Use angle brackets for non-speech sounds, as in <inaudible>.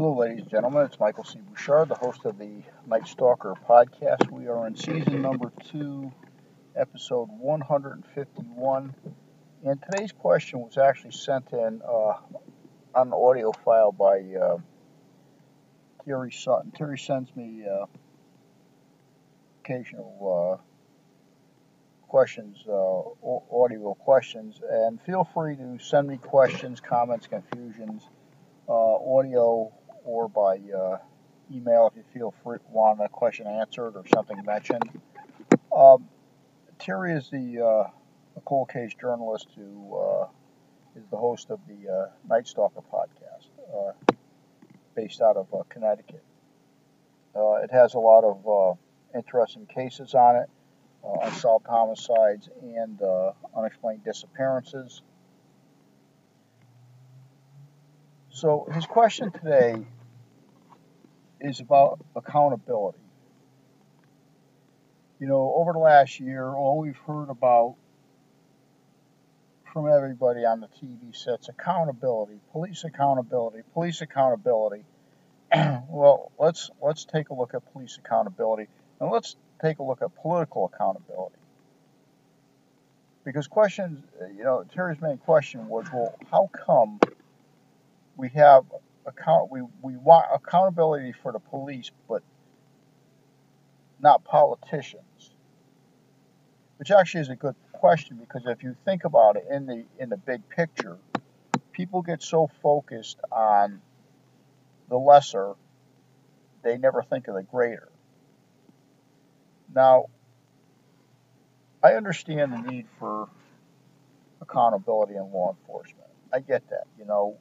Hello, ladies and gentlemen. It's Michael C. Bouchard, the host of the Night Stalker podcast. We are in season number two, episode 151. And today's question was actually sent in uh, on an audio file by uh, Terry Sutton. Terry sends me uh, occasional uh, questions, uh, audio questions, and feel free to send me questions, comments, confusions, uh, audio or by uh, email if you feel free want a question answered or something mentioned. Um, Terry is the uh, a cold case journalist who uh, is the host of the uh, Night Stalker podcast, uh, based out of uh, Connecticut. it has a lot of interesting cases on it, unsolved homicides and unexplained disappearances. So his question today is about accountability. You know, over the last year, all we've heard about from everybody on the TV sets accountability, police accountability, police accountability. <clears throat> well, let's let's take a look at police accountability and let's take a look at political accountability. Because questions, you know, Terry's main question was, well, how come we have account we, we want accountability for the police, but not politicians. Which actually is a good question because if you think about it in the in the big picture, people get so focused on the lesser, they never think of the greater. Now, I understand the need for accountability in law enforcement. I get that. You know,